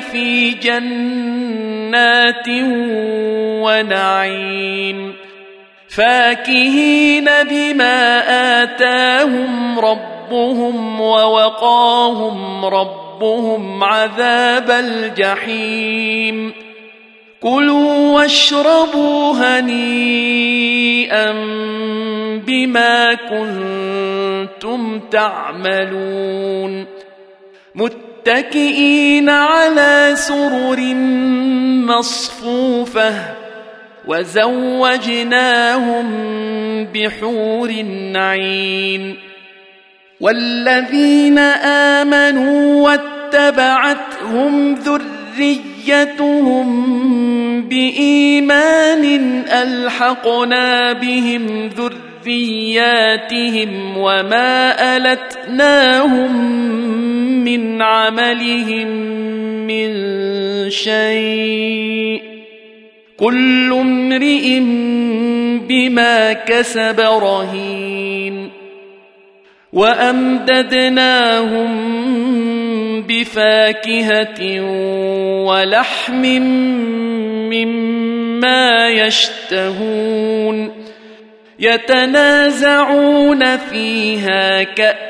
في جنات ونعيم فاكهين بما اتاهم ربهم ووقاهم ربهم عذاب الجحيم كلوا واشربوا هنيئا بما كنتم تعملون متكئين على سرر مصفوفة وزوجناهم بحور عين والذين آمنوا واتبعتهم ذريتهم بإيمان ألحقنا بهم ذرياتهم وما ألتناهم من عملهم من شيء كل امرئ بما كسب رهين وأمددناهم بفاكهة ولحم مما يشتهون يتنازعون فيها كاسا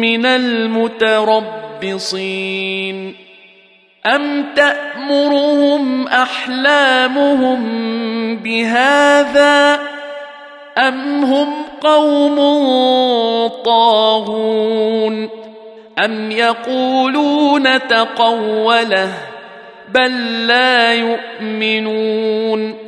من المتربصين أم تأمرهم أحلامهم بهذا أم هم قوم طاغون أم يقولون تقوله بل لا يؤمنون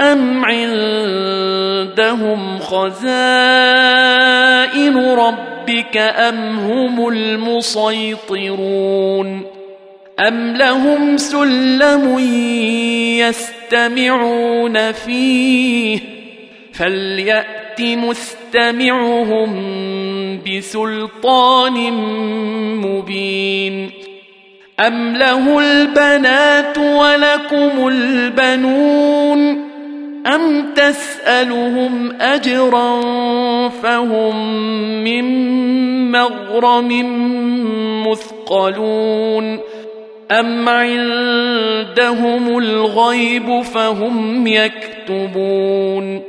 أم عندهم خزائن ربك أم هم المسيطرون أم لهم سلم يستمعون فيه فليأت مستمعهم بسلطان مبين أم له البنات ولكم البنون أم تسألهم أجرا فهم من مغرم مثقلون أم عندهم الغيب فهم يكتبون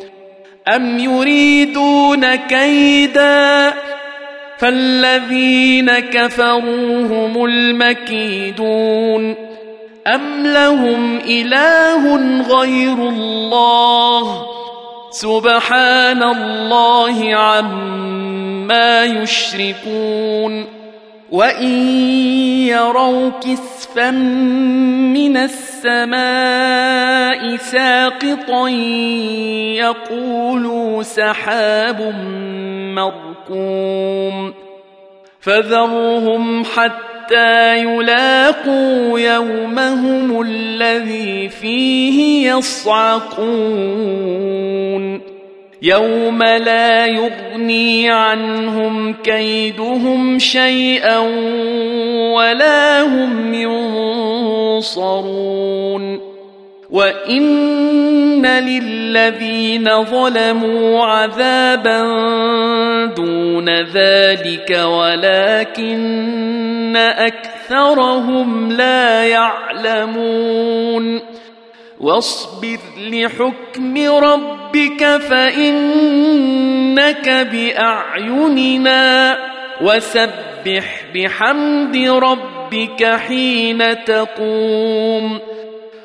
أم يريدون كيداً فالذين كفروا هم المكيدون أم لهم إله غير الله سبحان الله عما يشركون وإن يروا كسفا من السماء ساقطا يقولوا سحاب مركوم فذرهم حتى يلاقوا يومهم الذي فيه يصعقون. يوم لا يغني عنهم كيدهم شيئا ولا هم ينصرون. وان للذين ظلموا عذابا دون ذلك ولكن اكثرهم لا يعلمون واصبر لحكم ربك فانك باعيننا وسبح بحمد ربك حين تقوم